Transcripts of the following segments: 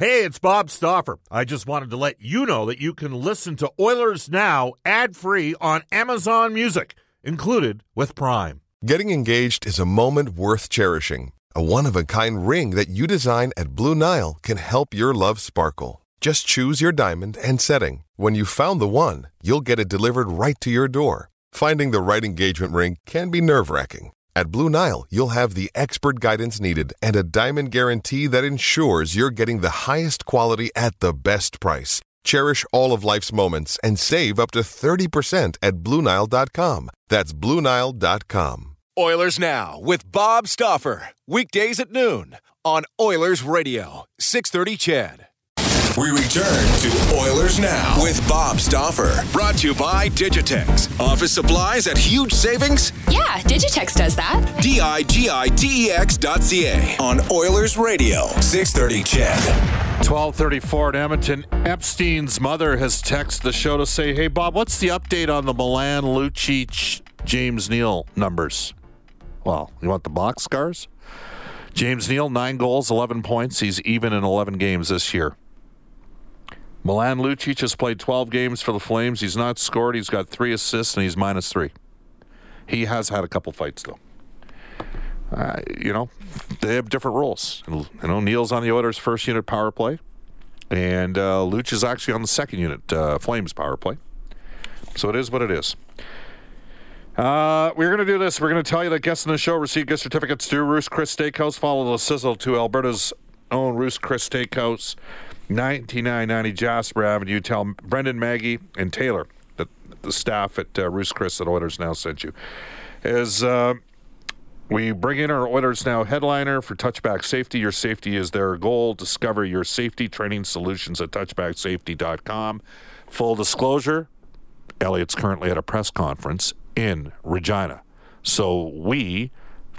Hey, it's Bob Stauffer. I just wanted to let you know that you can listen to Oilers Now ad free on Amazon Music, included with Prime. Getting engaged is a moment worth cherishing. A one of a kind ring that you design at Blue Nile can help your love sparkle. Just choose your diamond and setting. When you found the one, you'll get it delivered right to your door. Finding the right engagement ring can be nerve wracking. At Blue Nile, you'll have the expert guidance needed and a diamond guarantee that ensures you're getting the highest quality at the best price. Cherish all of life's moments and save up to 30% at BlueNile.com. That's BlueNile.com. Oilers Now with Bob Stauffer. Weekdays at noon on Oilers Radio, 630 CHED. We return to Oilers Now with Bob Stauffer. Brought to you by Digitex. Office supplies at huge savings? Yeah, Digitex does that. D I G I T E X dot C A on Oilers Radio, 630 CHED. 1234 at Edmonton. Epstein's mother has texted the show to say, Hey, Bob, what's the update on the Milan Lucic James Neal numbers? Well, you want the box scores? James Neal, nine goals, 11 points. He's even in 11 games this year. Milan Lucic has played 12 games for the Flames. He's not scored. He's got three assists, and he's minus three. He has had a couple fights, though. Uh, you know, they have different roles. You know, Neal's on the Oilers' first unit power play, and uh, Luch is actually on the second unit uh, Flames power play. So it is what it is. Uh, we're going to do this. We're going to tell you that guests in the show receive gift certificates to Ruth's Chris Steakhouse. Follow the sizzle to Alberta's own Ruth's Chris Steakhouse. 9990 Jasper Avenue. Tell Brendan, Maggie, and Taylor that the staff at uh, Ruth's Chris at Oilers Now sent you. Is uh, we bring in our Oilers Now headliner for touchback safety. Your safety is their goal. Discover your safety training solutions at touchbacksafety.com. Full disclosure Elliot's currently at a press conference in Regina. So we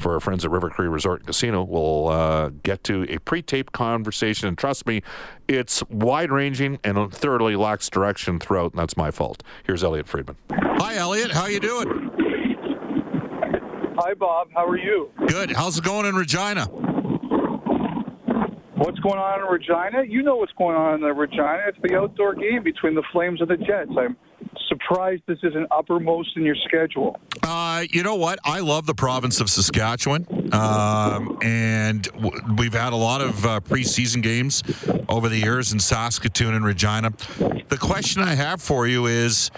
for our friends at River Cree Resort and Casino. We'll uh, get to a pre-taped conversation, and trust me, it's wide-ranging and thoroughly lacks direction throughout, and that's my fault. Here's Elliot Friedman. Hi, Elliot. How you doing? Hi, Bob. How are you? Good. How's it going in Regina? What's going on in Regina? You know what's going on in the Regina. It's the outdoor game between the Flames and the Jets. I'm surprised this isn't uppermost in your schedule. Uh, you know what? I love the province of Saskatchewan, um, and w- we've had a lot of uh, preseason games over the years in Saskatoon and Regina. The question I have for you is: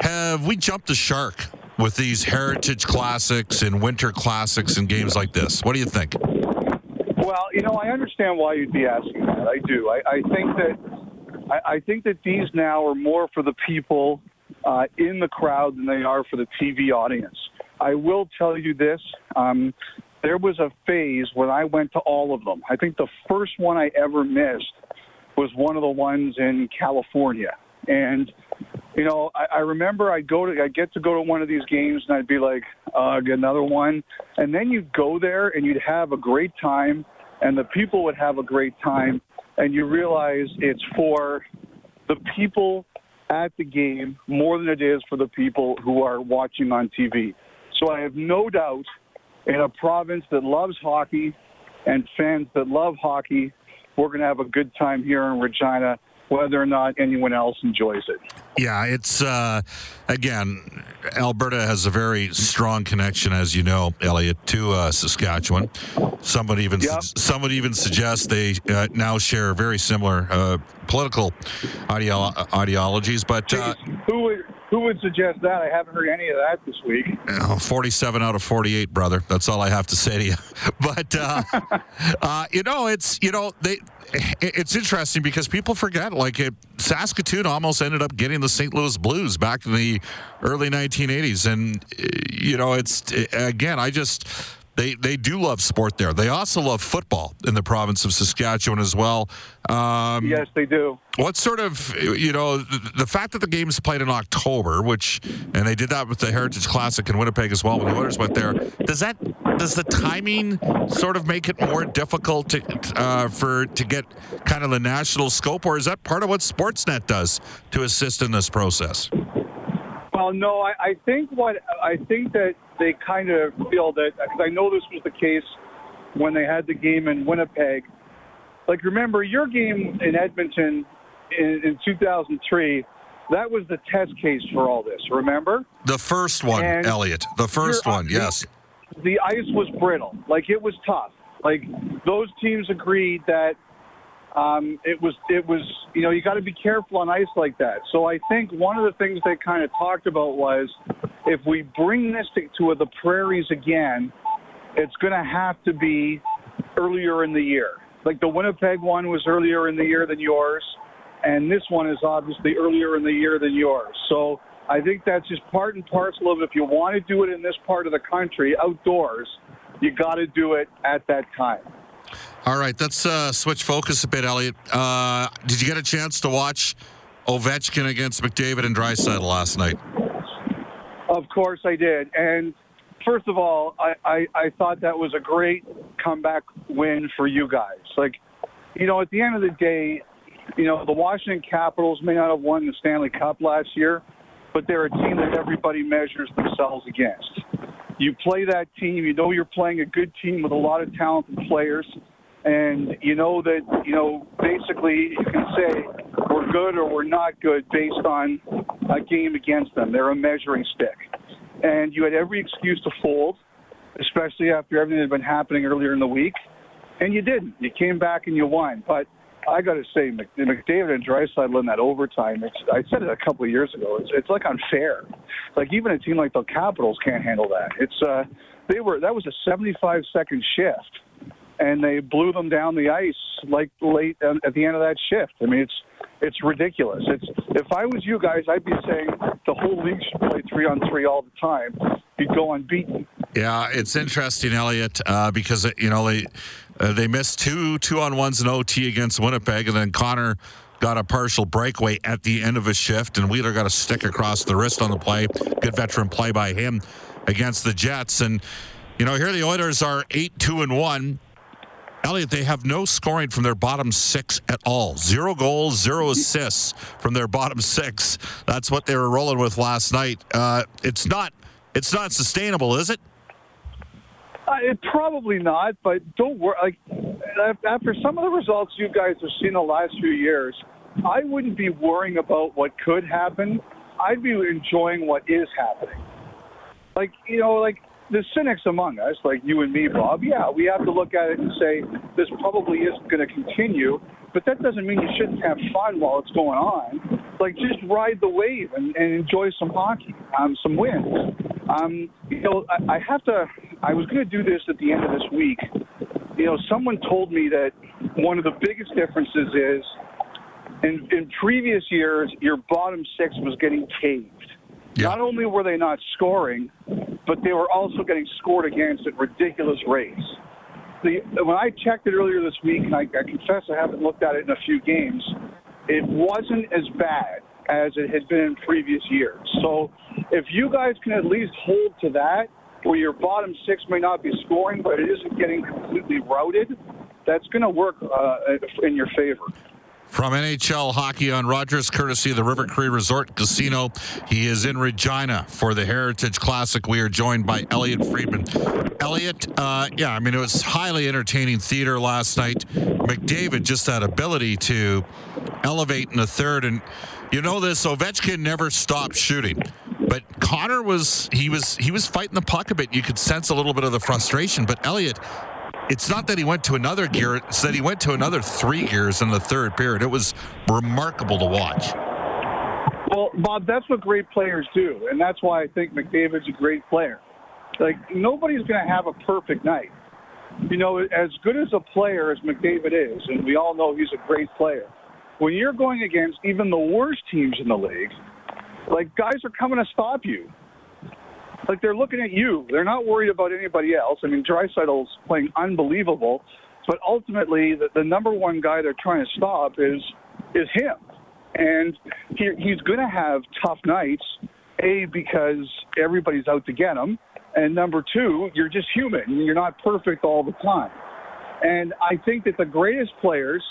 Have we jumped the shark with these heritage classics and winter classics and games like this? What do you think? Well, you know, I understand why you'd be asking that. I do. I, I think that I, I think that these now are more for the people uh, in the crowd than they are for the TV audience. I will tell you this. Um, there was a phase when I went to all of them. I think the first one I ever missed was one of the ones in California. And, you know, I, I remember I'd go to, I'd get to go to one of these games and I'd be like, ugh, another one. And then you'd go there and you'd have a great time and the people would have a great time. And you realize it's for the people at the game more than it is for the people who are watching on TV. So I have no doubt in a province that loves hockey and fans that love hockey, we're going to have a good time here in Regina whether or not anyone else enjoys it. Yeah, it's uh, again, Alberta has a very strong connection, as you know, Elliot, to uh, Saskatchewan. Some would even Yep. some would even suggest they uh, now share very similar uh, political ideo- ideologies, but. Uh, Who would who would suggest that? I haven't heard any of that this week. Oh, 47 out of 48, brother. That's all I have to say to you. But, uh, uh, you know, it's, you know, they, it's interesting because people forget, like, it, Saskatoon almost ended up getting the St. Louis Blues back in the early 1980s. And, uh, you know, it's, again, I just, they, they do love sport there. They also love football in the province of Saskatchewan as well. Um, Yes, they do. what sort of, you know, the, fact that the game's played in October, which, and they did that with the Heritage Classic in Winnipeg as well when the Oilers went there, does that, does the timing sort of make it more difficult to, uh, for, to get kind of the national scope, or is that part of what Sportsnet does to assist in this process? Well, no, I, I think what I think that they kind of feel that because I know this was the case when they had the game in Winnipeg. Like, remember your game in Edmonton in, in 2003? That was the test case for all this. Remember? The first one, And Elliot. The 1st one, yes. the ice was brittle. Like it was tough. Like those teams agreed that um, it was it was you know you got to be careful on ice like that. So I think one of the things they kind of talked about was if we bring this to, to the prairies again, it's going to have to be earlier in the year. Like the Winnipeg one was earlier in the year than yours, and this one is obviously earlier in the year than yours. So I think that's just part and parcel of. If you want to do it in this part of the country, outdoors, you got to do it at that time. All right, let's uh, switch focus a bit, Elliot. Uh, did you get a chance to watch Ovechkin against McDavid and Draisaitl last night? Of course I did. And first of all, I, I, I thought that was a great comeback win for you guys. Like, you know, at the end of the day, you know, the Washington Capitals may not have won the Stanley Cup last year, but they're a team that everybody measures themselves against. You play that team, you know you're playing a good team with a lot of talented players, and you know that, you know, basically you can say we're good or we're not good based on a game against them. They're a measuring stick. And you had every excuse to fold, especially after everything that had been happening earlier in the week. And you didn't. You came back and you won. But I got to say, McDavid and Draisaitl in that overtime. It's, I said it a couple of years ago. It's, it's like unfair. Like even a team like the Capitals can't handle that. It's uh, they were that was a 75 second shift, and they blew them down the ice like late um, at the end of that shift. I mean, it's it's ridiculous. It's if I was you guys, I'd be saying the whole league should play three on three all the time. You'd go unbeaten. Yeah, it's interesting, Elliot, uh, because you know they uh, they missed two two on ones in OT against Winnipeg, and then Connor got a partial breakaway at the end of a shift, and Wheeler got a stick across the wrist on the play. Good veteran play by him against the Jets, and you know here the Oilers are eight two and one. Elliot, they have no scoring from their bottom six at all. Zero goals, zero assists from their bottom six. That's what they were rolling with last night. Uh, it's not, it's not sustainable, is it? Uh, it probably not, but don't worry. Like after some of the results you guys have seen the last few years, I wouldn't be worrying about what could happen. I'd be enjoying what is happening. Like you know, like the cynics among us, like you and me, Bob. Yeah, we have to look at it and say this probably isn't going to continue. But that doesn't mean you shouldn't have fun while it's going on. Like just ride the wave and, and enjoy some hockey, um, some wins. Um, you know, I, I have to. I was going to do this at the end of this week. You know, someone told me that one of the biggest differences is in, in previous years, your bottom six was getting caved. Yeah. Not only were they not scoring, but they were also getting scored against at ridiculous rates. The, when I checked it earlier this week, and I, I confess I haven't looked at it in a few games, it wasn't as bad as it had been in previous years. So if you guys can at least hold to that, where your bottom six may not be scoring, but it isn't getting completely routed, that's going to work uh, in your favor. From NHL Hockey on Rogers, courtesy of the River Cree Resort Casino. He is in Regina for the Heritage Classic. We are joined by Elliot Friedman. Elliot, uh, yeah, I mean, it was highly entertaining theater last night. McDavid, just that ability to elevate in the third. And you know this, Ovechkin never stopped shooting. But Connor was he was he was fighting the puck a bit. You could sense a little bit of the frustration. But Elliot, it's not that he went to another gear, it's that he went to another three gears in the third period. It was remarkable to watch. Well, Bob, that's what great players do, and that's why I think McDavid's a great player. Like nobody's going to have a perfect night. You know, as good as a player as McDavid is, and we all know he's a great player. When you're going against even the worst teams in the league, like guys are coming to stop you. Like they're looking at you. They're not worried about anybody else. I mean, Draisaitl's playing unbelievable, but ultimately, the, the number one guy they're trying to stop is is him, and he, he's going to have tough nights. A because everybody's out to get him, and number two, you're just human. You're not perfect all the time. And I think that the greatest players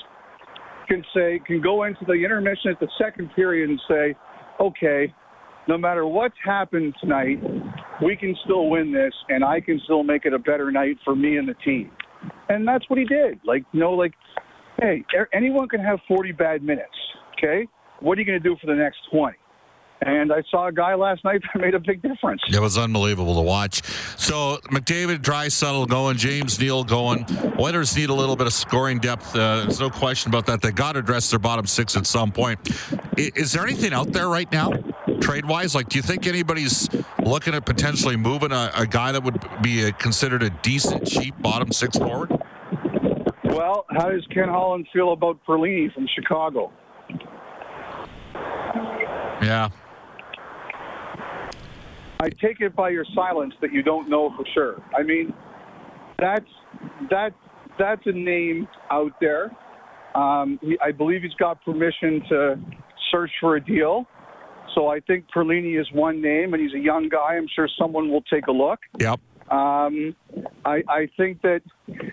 can say can go into the intermission at the second period and say, okay, no matter what's happened tonight, we can still win this, and I can still make it a better night for me and the team. And that's what he did. Like, you know, like hey, anyone can have 40 bad minutes. Okay, what are you going to do for the next 20? And I saw a guy last night that made a big difference. It was unbelievable to watch. So McDavid, Draisaitl going, James Neal going. Oilers need a little bit of scoring depth. Uh, there's no question about that. They got to address their bottom six at some point. Is, is there anything out there right now, trade wise? Like, do you think anybody's looking at potentially moving a, a guy that would be a, considered a decent, cheap bottom six forward? Well, how does Ken Holland feel about Perlini from Chicago? Yeah, I take it by your silence that you don't know for sure. I mean, that's that that's a name out there. Um, he, I believe he's got permission to search for a deal. So I think Perlini is one name, and he's a young guy. I'm sure someone will take a look. Yep. Um, I, I think that,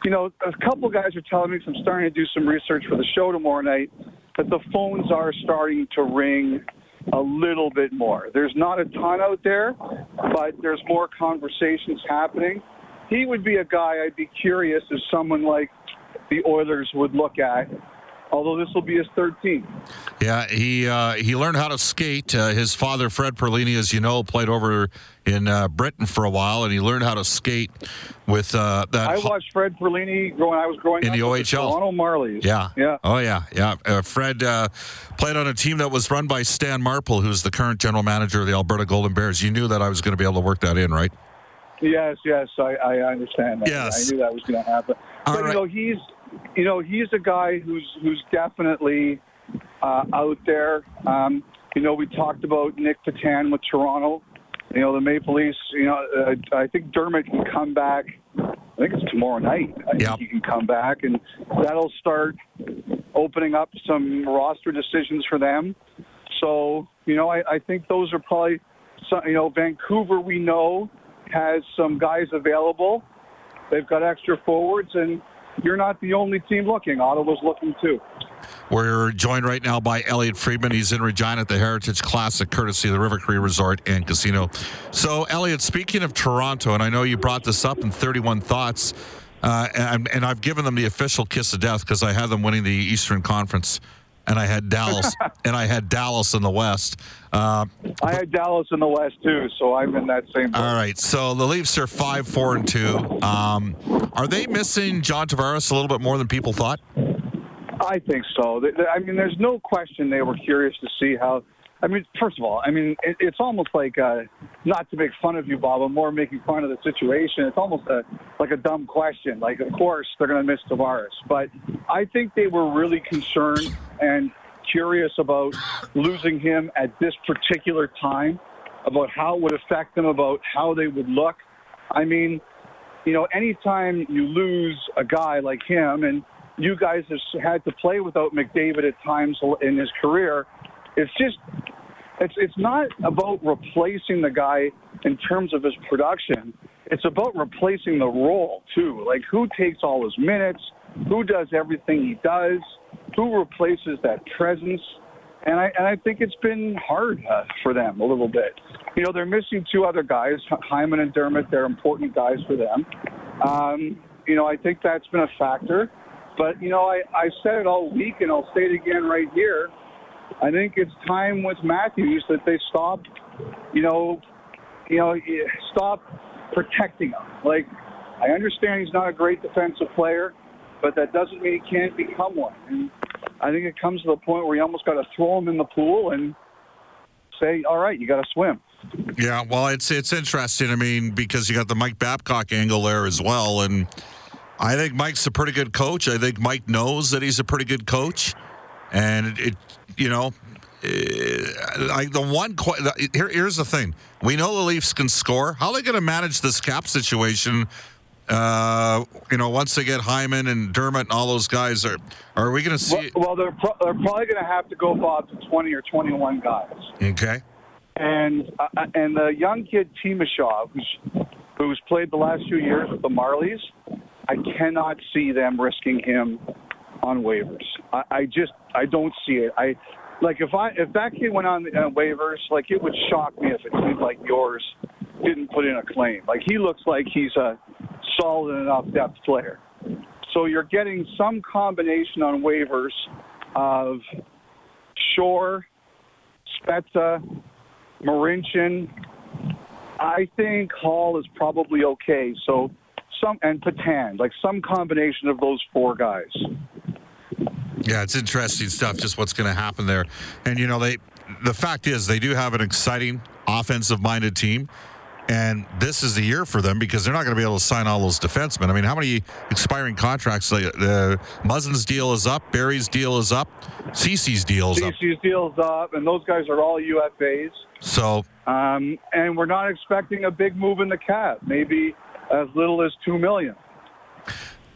you know, a couple guys are telling me, because I'm starting to do some research for the show tomorrow night, that the phones are starting to ring a little bit more. There's not a ton out there, but there's more conversations happening. He would be a guy I'd be curious if someone like the Oilers would look at although this will be his 13th. Yeah, he uh, he learned how to skate. Uh, his father, Fred Perlini, as you know, played over in uh, Britain for a while, and he learned how to skate with uh, that. I watched Fred Perlini growing. I was growing in the OHL. Toronto Marlies. Yeah, yeah. Oh yeah, yeah. Uh, Fred uh, played on a team that was run by Stan Marple, who's the current general manager of the Alberta Golden Bears. You knew that I was going to be able to work that in, right? Yes, yes, I, I understand that. Yes. I knew that was going to happen. All but right. you know, he's you know, he's a guy who's who's definitely uh, out there. Um, you know, we talked about Nick Petan with Toronto. You know, the Maple Leafs. You know, uh, I think Dermott can come back. I think it's tomorrow night. I Yep. think he can come back, and that'll start opening up some roster decisions for them. So, you know, I, I think those are probably, some, you know, Vancouver. We know has some guys available. They've got extra forwards, and you're not the only team looking. Ottawa's looking too. We're joined right now by Elliot Friedman. He's in Regina at the Heritage Classic, courtesy of the River Cree Resort and Casino. So, Elliot, speaking of Toronto, and I know you brought this up in 31 Thoughts, uh, and, and I've given them the official kiss of death because I had them winning the Eastern Conference, and I had Dallas, and I had Dallas in the West. Uh, I had Dallas in the West too, so I'm in that same. Boat. all right, so the Leafs are five, four, and two. Um, are they missing John Tavares a little bit more than people thought? I think so. I mean, there's no question they were curious to see how. I mean, first of all, I mean, it, it's almost like uh, not to make fun of you, Bob, but more making fun of the situation. It's almost a like a dumb question. Like, of course they're going to miss Tavares, but I think they were really concerned and curious about losing him at this particular time, about how it would affect them, about how they would look. I mean, you know, anytime you lose a guy like him, and you guys have had to play without McDavid at times in his career, it's just, it's it's not about replacing the guy in terms of his production. It's about replacing the role too. Like who takes all his minutes, who does everything he does, who replaces that presence. And I and I think it's been hard uh, for them a little bit. You know, they're missing two other guys, Hyman and Dermott. They're important guys for them. Um, you know, I think that's been a factor. But you know, I I said it all week, and I'll say it again right here. I think it's time with Matthews that they stop. You know, you know, stop protecting him. Like, I understand he's not a great defensive player, but that doesn't mean he can't become one. And I think it comes to the point where you almost got to throw him in the pool and say, "All right, you got to swim." Yeah, well, it's it's interesting. I mean, because you got the Mike Babcock angle there as well, and I think Mike's a pretty good coach. I think Mike knows that he's a pretty good coach, and it, it you know, uh, like the one here, here's the thing: we know the Leafs can score. How are they going to manage this cap situation? Uh, you know, once they get Hyman and Dermott and all those guys, are are we going to see? well they're pro- they're probably going to have to go Bob to 20 or 21 guys. Okay, and uh, and the young kid Timashov, who's who's played the last few years with the Marlies, I cannot see them risking him on waivers. I, I just I don't see it. I like if I if that kid went on uh, waivers, like it would shock me if a team like yours didn't put in a claim. Like he looks like he's a solid enough depth player. So you're getting some combination on waivers of Shore, Spezza, Marincin. I think Holl is probably okay. So some and Petan, like some combination of those four guys. Yeah, it's interesting stuff. Just what's going to happen there, and you know they. The fact is, they do have an exciting offensive-minded team. And this is the year for them because they're not going to be able to sign all those defensemen. I mean, how many expiring contracts? Like, uh, Muzzin's deal is up, Barrie's deal is up, Ceci's deal is up. Ceci's deal's up, and those guys are all UFAs. So, um, and we're not expecting a big move in the cap. Maybe as little as two million.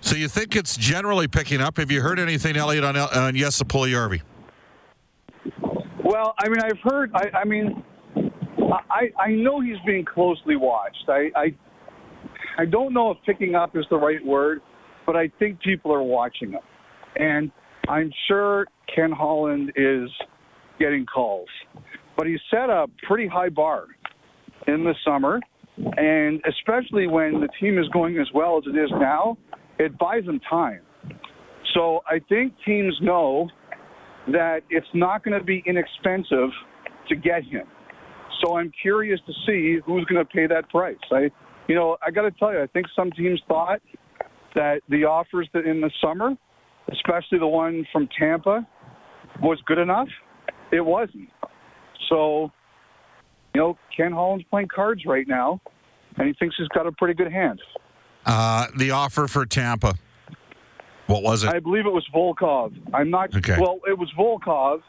So you think it's generally picking up? Have you heard anything, Elliot, on, on Jesse Puljujarvi? Well, I mean, I've heard. I, I mean, I, I know he's being closely watched. I, I I don't know if picking up is the right word, but I think people are watching him, and I'm sure Ken Holland is getting calls. But he set a pretty high bar in the summer, and especially when the team is going as well as it is now, it buys them time. So I think teams know that it's not going to be inexpensive to get him. So I'm curious to see who's going to pay that price. I, you know, I got to tell you, I think some teams thought that the offers that in the summer, especially the one from Tampa, was good enough. It wasn't. So, you know, Ken Holland's playing cards right now, and he thinks he's got a pretty good hand. Uh, the offer for Tampa. What was it? I believe it was Volkov. I'm not. Okay. Well, it was Volkov,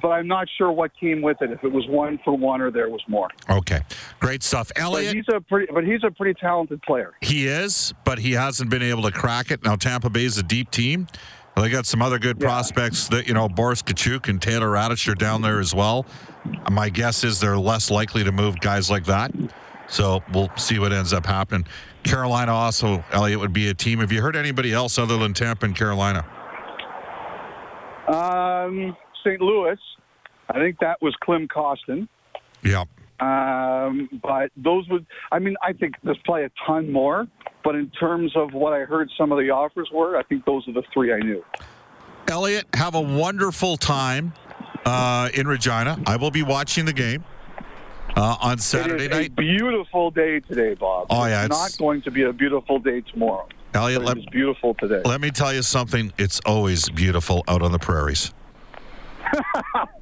but I'm not sure what came with it. If it was one for one or there was more. Okay, great stuff, Elliot. But he's a pretty. But he's a pretty talented player. He is, but he hasn't been able to crack it. Now Tampa Bay is a deep team. They got some other good Yeah. prospects that you know Boris Katchouk and Taylor Raddysh are down there as well. My guess is they're less likely to move guys like that. So we'll see what ends up happening. Carolina also, Elliot would be a team. Have you heard anybody else other than Tampa and Carolina? Um, St. Louis. I think that was Klim Kostin. Yeah. Um, but those would. I mean, I think there's probably a ton more. But in terms of what I heard, some of the offers were. I think those are the three I knew. Elliot, have a wonderful time uh, in Regina. I will be watching the game uh, on Saturday night. a beautiful day today, Bob. Oh, yeah, it's, it's- not going to be a beautiful day tomorrow. Elliot, let, it is beautiful today. let me tell you something. It's always beautiful out on the prairies.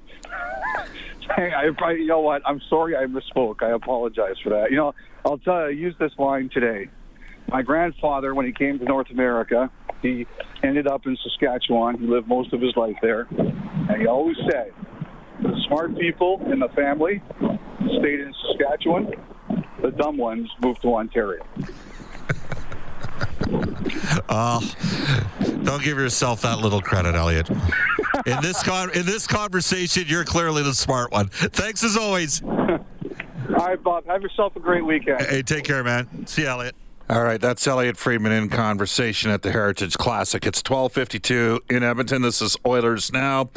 Hey, I, I, you know what? I'm sorry I misspoke. I apologize for that. You know, I'll tell you, I used this line today. My grandfather, when he came to North America, he ended up in Saskatchewan. He lived most of his life there. And he always said, the smart people in the family stayed in Saskatchewan. The dumb ones moved to Ontario. Uh, don't give yourself that little credit, Elliot. In this con- in this conversation, you're clearly the smart one. Thanks as always. All right, Bob. Have yourself a great weekend. Hey, take care, man. See you, Elliot. All right, that's Elliot Friedman in conversation at the Heritage Classic. It's 12:52 in Edmonton. This is Oilers now.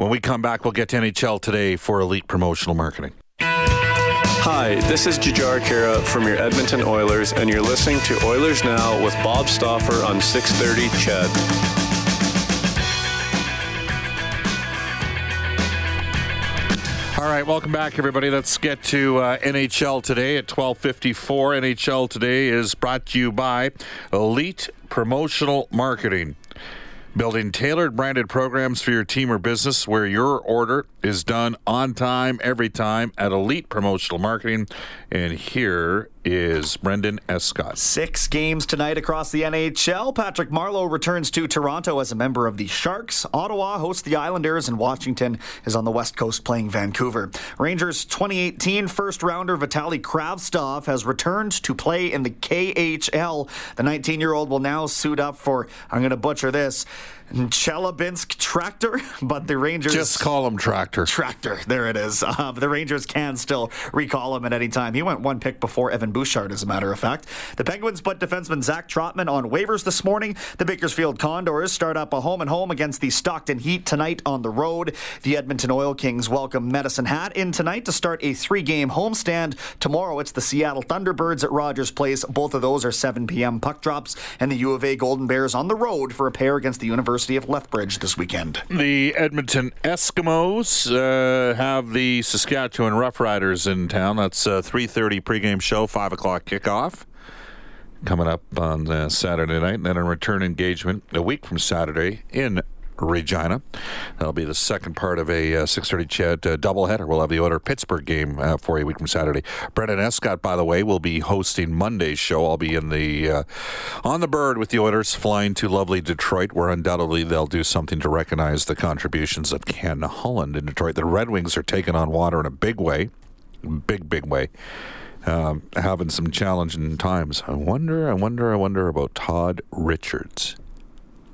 When we come back, we'll get to NHL today for elite promotional marketing. Hi, this is Jujhar Khaira from your Edmonton Oilers, and you're listening to Oilers Now with Bob Stauffer on 630 CHED. All right, welcome back, everybody. Let's get to uh, NHL today at 12:54. NHL today is brought to you by Elite Promotional Marketing. Building tailored branded programs for your team or business where your order is done on time, every time at Elite Promotional Marketing. And here is Brendan Escott. Six games tonight across the NHL. Patrick Marleau returns to Toronto as a member of the Sharks. Ottawa hosts the Islanders, and Washington is on the West Coast playing Vancouver. Rangers 2018 first rounder Vitaly Kravtsov has returned to play in the KHL. The 19 year old will now suit up for, I'm going to butcher this, Chelyabinsk Tractor, but the Rangers just call him Tractor. Tractor, there it is. Uh, the Rangers can still recall him at any time. He went one pick before Evan Bouchard, as a matter of fact. The Penguins put defenseman Zach Trotman on waivers this morning. The Bakersfield Condors start up a home and home against the Stockton Heat tonight on the road. The Edmonton Oil Kings welcome Medicine Hat in tonight to start a three-game homestand. Tomorrow it's the Seattle Thunderbirds at Rogers Place. Both of those are 7 p.m. puck drops, and the U of A Golden Bears on the road for a pair against the University of Lethbridge this weekend. The Edmonton Eskimos uh, have the Saskatchewan Roughriders in town. That's a 3.30 pregame show, 5 o'clock kickoff. Coming up on uh, Saturday night, and then a return engagement a week from Saturday in Regina. That'll be the second part of a uh, 6:30 CHED uh, doubleheader. We'll have the Oiler Pittsburgh game uh, for a week from Saturday. Brendan Escott, by the way, will be hosting Monday's show. I'll be in the uh, on the bird with the Oilers, flying to lovely Detroit, where undoubtedly they'll do something to recognize the contributions of Ken Holland in Detroit. The Red Wings are taking on water in a big way, big big way. Um, having some challenging times. I wonder, I wonder, I wonder about Todd Richards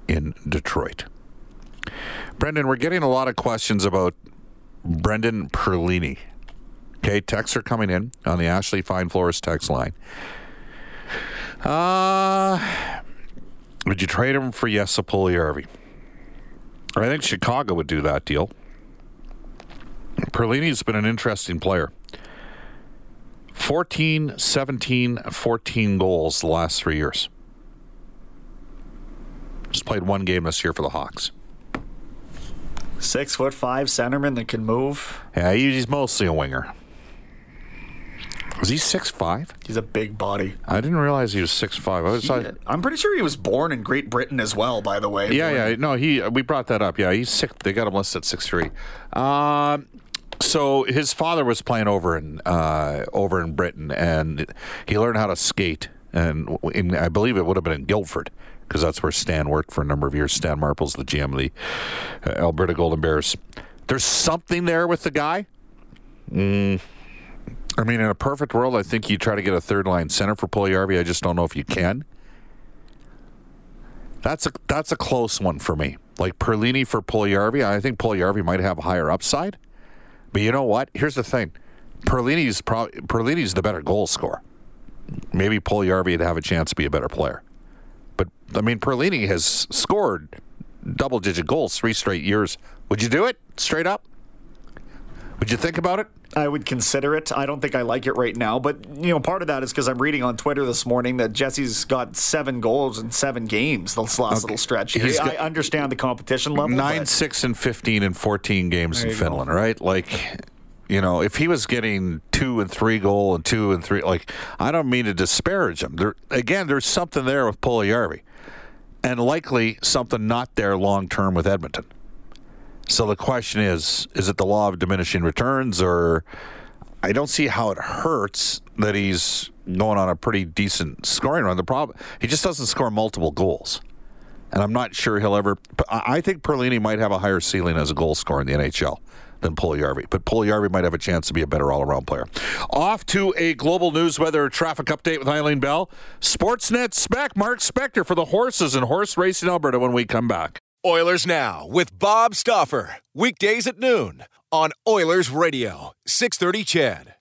in Detroit. Brendan, we're getting a lot of questions about Brendan Perlini. Okay, texts are coming in on the Ashley Fine Florist text line. Uh, would you trade him for Jesse Puljujarvi? I think Chicago would do that deal. Perlini's been an interesting player. 14, 17, 14 goals the last three years. Just played one game this year for the Hawks. Six foot five centerman that can move. Yeah, he's mostly a winger. Was he six five? He's a big body. I didn't realize he was six five. I was, He- I'm pretty sure he was born in Great Britain as well. By the way. yeah, yeah. No, he. We brought that up. Yeah, he's six. They got him listed at six three. Um, so his father was playing over in uh, over in Britain, and he learned how to skate. And in, I believe it would have been in Guildford because that's where Stan worked for a number of years. Stan Marple's the GM of the uh, Alberta Golden Bears. There's something there with the guy. Mm. I mean, in a perfect world, I think you try to get a third line center for Puljujärvi. I just don't know if you can. That's a that's a close one for me. Like Perlini for Puljujärvi, I think Puljujärvi might have a higher upside. But you know what? Here's the thing: Perlini's pro- Perlini's the better goal scorer. Maybe Puljujärvi would have a chance to be a better player. I mean, Perlini has scored double-digit goals three straight years. Would you do it straight up? Would you think about it? I would consider it. I don't think I like it right now, but you know, part of that is because I'm reading on Twitter this morning that Jesse's got seven goals in seven games this last little stretch. He's I understand the competition level. Nine, but six, and fifteen in fourteen games in you go. Finland, right? Like, you know, if he was getting two and three goal and two and three, like, I don't mean to disparage him. There again, there's something there with Puljujärvi, and likely something not there long term with Edmonton. So the question is: Is it the law of diminishing returns, or I don't see how it hurts that he's going on a pretty decent scoring run. The problem he just doesn't score multiple goals. And I'm not sure he'll ever. I think Perlini might have a higher ceiling as a goal scorer in the NHL than Puljujärvi, but Puljujärvi might have a chance to be a better all-around player. Off to a global news weather traffic update with Eileen Bell. Sportsnet spec Mark Spector for the horses and horse racing Alberta when we come back. Oilers Now with Bob Stauffer. Weekdays at noon on Oilers Radio, 630 CHED.